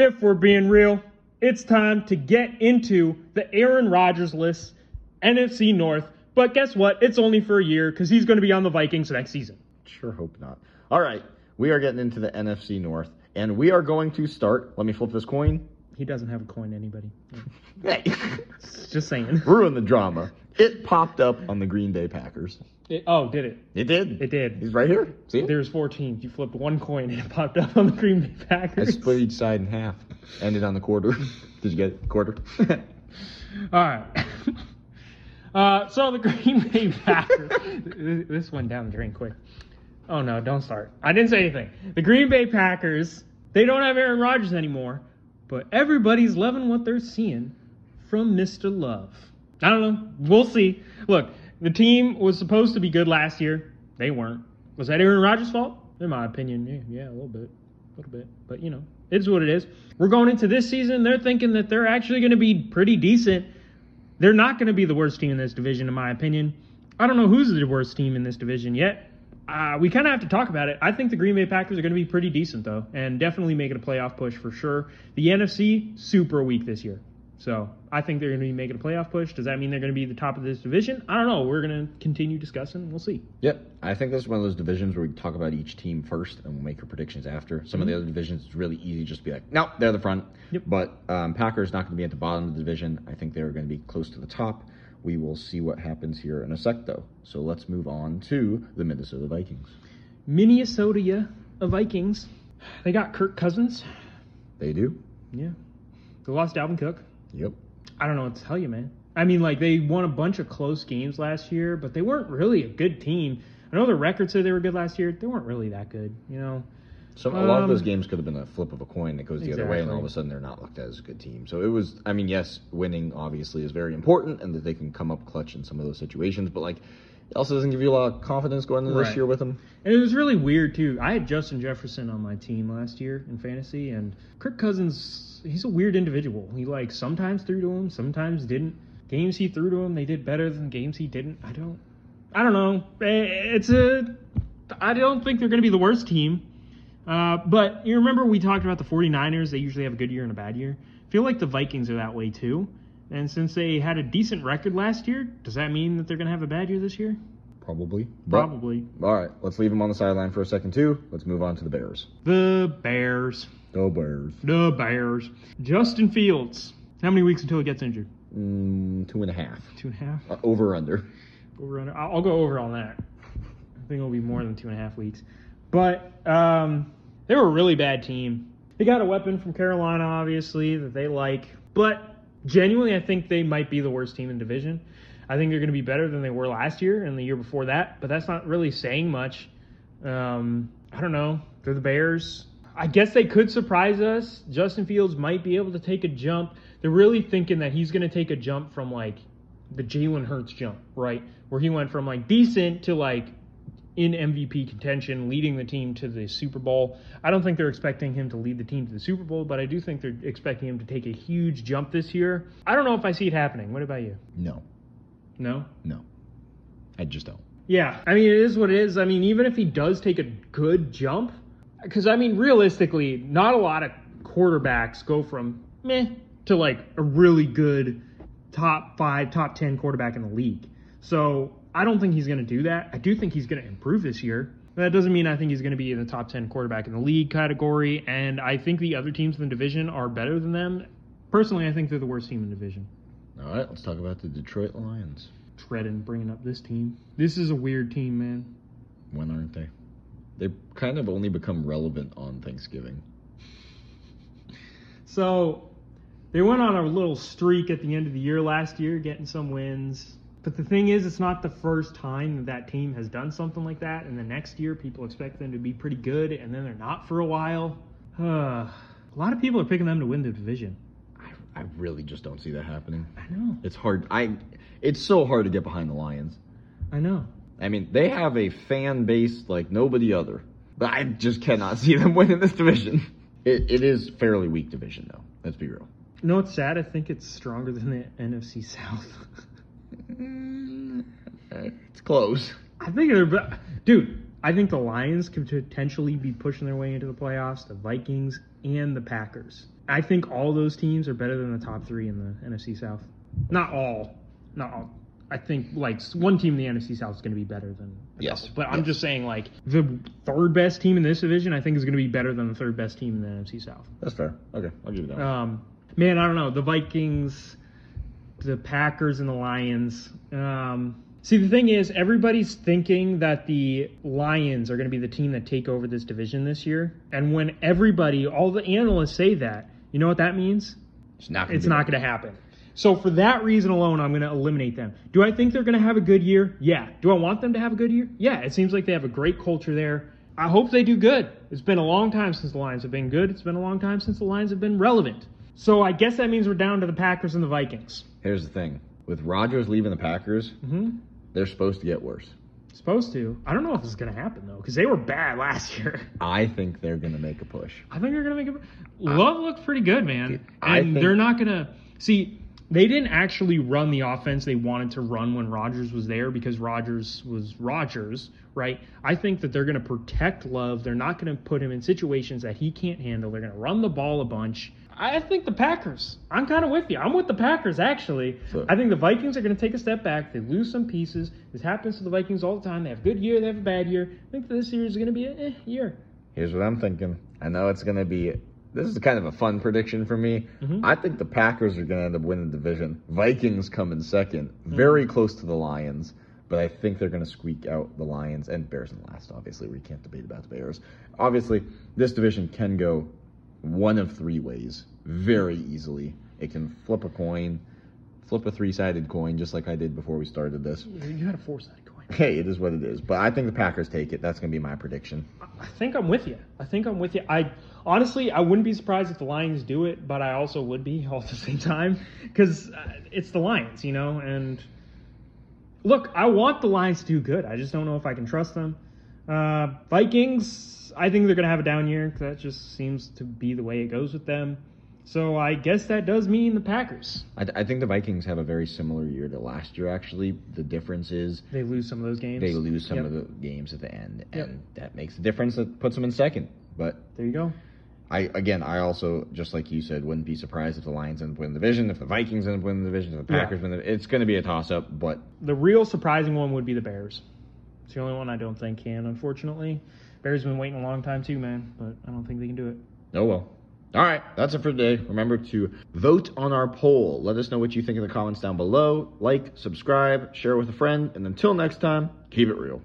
if we're being real, it's time to get into the Aaron Rodgers list, NFC North. But guess what? It's only for a year because he's going to be on the Vikings next season. Sure hope not. All right, we are getting into the NFC North, and we are going to start. Let me flip this coin. He doesn't have a coin, anybody. Hey, Just saying. ruin the drama. It popped up on the Green Bay Packers. It- oh, did it? It did. It did. He's right here. See? There's four teams. You flipped one coin and it popped up on the Green Bay Packers. I Packers. split each side in half. Ended on the quarter. Did you get it? Quarter? All right. Uh, so the Green Bay Packers. this went down the drain quick. Oh no! Don't start. I didn't say anything. The Green Bay Packers. They don't have Aaron Rodgers anymore, but everybody's loving what they're seeing from Mr. Love. I don't know. We'll see. Look, the team was supposed to be good last year. They weren't. Was that Aaron Rodgers' fault? In my opinion, yeah, yeah, a little bit, a little bit. But you know, it's what it is. We're going into this season. They're thinking that they're actually going to be pretty decent. They're not going to be the worst team in this division, in my opinion. I don't know who's the worst team in this division yet. Uh, we kind of have to talk about it. I think the Green Bay Packers are going to be pretty decent, though, and definitely make it a playoff push for sure. The NFC, super weak this year. So I think they're going to be making a playoff push. Does that mean they're going to be the top of this division? I don't know. We're going to continue discussing. We'll see. Yep. I think this is one of those divisions where we talk about each team first and we'll make our predictions after. Some of the other divisions, it's really easy just to be like, nope, they're the front. Yep. But um, Packers not going to be at the bottom of the division. I think they're going to be close to the top. We will see what happens here in a sec, though. So let's move on to the Minnesota Vikings. Minnesota Vikings. They got Kirk Cousins. They do. Yeah. They lost Dalvin Cook. Yep. I don't know what to tell you, man. I mean, like they won a bunch of close games last year, but they weren't really a good team. I know the record said they were good last year. They weren't really that good, you know. So a lot of those Um, games could have been a flip of a coin that goes the other way, and all of a sudden they're not looked at as a good team. So it was. I mean, yes, winning obviously is very important, and that they can come up clutch in some of those situations. But like, it also doesn't give you a lot of confidence going into this year with them. And it was really weird too. I had Justin Jefferson on my team last year in fantasy, and Kirk Cousins, he's a weird individual. He like sometimes threw to him, sometimes didn't. Games he threw to him, they did better than games he didn't. I don't, I don't know. Eh, It's a, I don't think they're going to be the worst team. Uh, but you remember we talked about the 49ers, they usually have a good year and a bad year. I feel like the Vikings are that way too. And since they had a decent record last year, does that mean that they're going to have a bad year this year? Probably. But- Probably. all right, let's leave them on the sideline for a second too. Let's move on to the Bears. The Bears. The Bears. The Bears. Justin Fields. How many weeks until he gets injured? Mm, two and a half. Two and a half. Uh, over under. Over under. I'll I'll go over on that. I think it'll be more than two and a half weeks. But um, they were a really bad team. They got a weapon from Carolina, obviously, that they like. But genuinely, I think they might be the worst team in division. I think they're going to be better than they were last year and the year before that. But that's not really saying much. Um, I don't know. They're the Bears. I guess they could surprise us. Justin Fields might be able to take a jump. They're really thinking that he's going to take a jump from like the Jalen Hurts jump, right? Where he went from like decent to like in MVP contention, leading the team to the Super Bowl. I don't think they're expecting him to lead the team to the Super Bowl, but I do think they're expecting him to take a huge jump this year. I don't know if I see it happening. What about you? No. No? No. I just don't. Yeah, I mean, it is what it is. I mean, even if he does take a good jump, because I mean, realistically, not a lot of quarterbacks go from meh to like a really good top five, top 10 quarterback in the league. So I don't think he's going to do that. I do think he's going to improve this year. But that doesn't mean I think he's going to be in the top 10 quarterback in the league category. And I think the other teams in the division are better than them. Personally, I think they're the worst team in the division. All right, let's talk about the Detroit Lions. Treading, bringing up this team. This is a weird team, man. When aren't they? They kind of only become relevant on Thanksgiving. So they went on a little streak at the end of the year last year, getting some wins. But the thing is, it's not the first time that that team has done something like that. And the next year, people expect them to be pretty good, and then they're not for a while. Uh, a lot of people are picking them to win the division. I, I really just don't see that happening. I know. It's hard. I. It's so hard to get behind the Lions. I know. I mean, they have a fan base like nobody other, but I just cannot see them winning this division. It, it is fairly weak division, though. Let's be real. You know what's sad? I think it's stronger than the NFC South. It's close. I think they're, dude. I think the Lions could potentially be pushing their way into the playoffs. The Vikings and the Packers. I think all those teams are better than the top three in the NFC South. Not all, not all. I think like one team in the NFC South is going to be better than Yes, couple. But I'm just saying like the third best team in this division, I think is going to be better than the third best team in the NFC South. That's fair. Okay, I'll give you that. Um, man, I don't know. The Vikings, the Packers, and the Lions. Um, see, the thing is, everybody's thinking that the Lions are going to be the team that take over this division this year. And when everybody, all the analysts say that, you know what that means? it's not. Gonna It's not going to happen. So for that reason alone, I'm going to eliminate them. Do I think they're going to have a good year? Yeah. Do I want them to have a good year? Yeah. It seems like they have a great culture there. I hope they do good. It's been a long time since the Lions have been good. It's been a long time since the Lions have been relevant. So I guess that means we're down to the Packers and the Vikings. Here's the thing: with Rodgers leaving the Packers, hmm they're supposed to get worse. Supposed to. I don't know if this is going to happen though, because they were bad last year. I think they're going to make a push. I think they're gonna make it. Love looked pretty good, man. I And think- they're not gonna see. They didn't actually run the offense they wanted to run when Rodgers was there because Rodgers was Rodgers, right? I think that they're gonna protect Love. They're not gonna put him in situations that he can't handle. They're gonna run the ball a bunch. I think the Packers. I'm kind of with you. I'm with the Packers actually. So- I think the Vikings are going to take a step back. They lose some pieces. This happens to the Vikings all the time. They have a good year. They have a bad year. I think this year is going to be a eh, year. Here's what I'm thinking. I know it's going to be. This is kind of a fun prediction for me. Mhm. I think the Packers are going to end up winning the division. Vikings come in 2nd very close to the Lions, but I think they're going to squeak out the Lions and Bears in last. Obviously, we can't debate about the Bears. Obviously, this division can go one of three ways very easily. It can flip a coin, flip a three-sided coin, just like I did before we started this. You had a four-sided coin. Hey, it is what it is. But I think the Packers take it. That's going to be my prediction. I think I'm with you. I think I'm with you. I honestly, I wouldn't be surprised if the Lions do it, but I also would be all at the same time because uh, it's the Lions, you know. And look, I want the Lions to do good. I just don't know if I can trust them. Uh, Vikings, I think they're going to have a down year. 'cause That just seems to be the way it goes with them. So I guess that does mean the Packers. I, I think the Vikings have a very similar year to last year. Actually, the difference is They lose some of those games. they lose some Yep. of the games at the end, Yep. and that makes a difference. That puts them in second. But There you go. I again, I also just like you said, wouldn't be surprised if the Lions end up winning the division, if the Vikings end up winning the division, if the Yeah. Packers win the. It's going to be a toss up, but The real surprising one would be the Bears. It's the only one I don't think can, unfortunately. Bears been waiting a long time too, man, but I don't think they can do it. oh well. All right, that's it for today. Remember to vote on our poll. Let us know what you think in the comments down below. Like, subscribe, share with a friend, and until next time, keep it real.